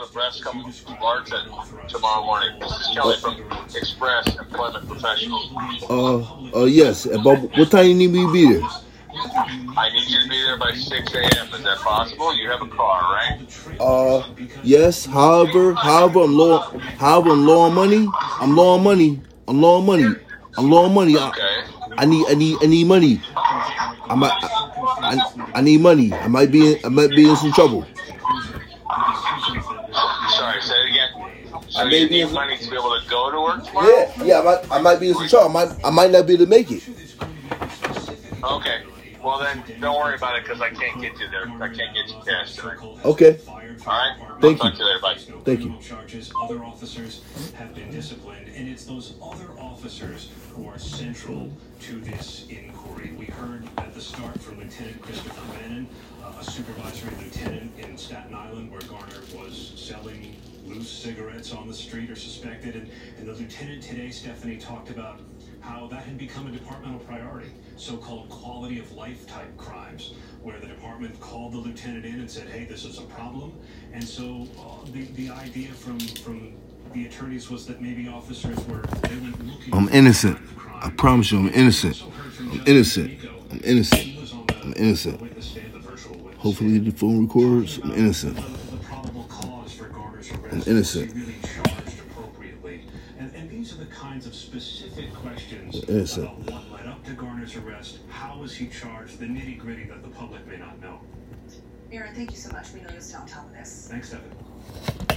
Nebraska Arts at tomorrow morning. This is Kelly from Express Employment Professionals. Uh, uh, yes. About what time you need me to be there? I need you to be there by 6 a.m. Is that possible? You have a car, right? Uh, yes. However, however, I'm low. However, I'm low on money. I'm low on money. I'm low on money. I'm low on money. I, Okay. I need, I need, I need money. I might, I, I, I need money. I might be, in, I might be in some trouble. Sorry, say it again. So I you may be need in- money to be able to go to work tomorrow? Yeah, yeah. I might, I might be in some trouble. I might, I might not be able to make it. Okay. Well then, don't worry about it because I can't get you there. I can't get you cash tonight. Okay. All right. Thank I'll you. Talk to you later. Bye. Thank you. charges. Other officers have been disciplined, and it's those other officers who are central to this inquiry. We heard at the start from Lieutenant Christopher Bannon, uh, a supervisory lieutenant in Staten Island, where Garner was selling loose cigarettes on the street or suspected, and, and the lieutenant today, Stephanie, talked about how that had become a departmental priority, so-called quality of life type crimes, where the department called the lieutenant in and said, "Hey, this is a problem," and so uh, the the idea from from the attorneys was that maybe officers were they went looking. I'm innocent. I promise you, I'm innocent. Also heard from I'm innocent. I'm innocent. Was on I'm innocent. Witness stand, the virtual witness Hopefully the phone records. I'm innocent. The, the probable cause for Garner's arrest. I'm innocent. Was he really charged appropriately? And, and these are the kinds of specific questions I'm innocent. about what led up to Garner's arrest. How was he charged? The nitty gritty that the public may not know. Aaron, thank you so much. We know you'll stay on top of this. Thanks, Evan.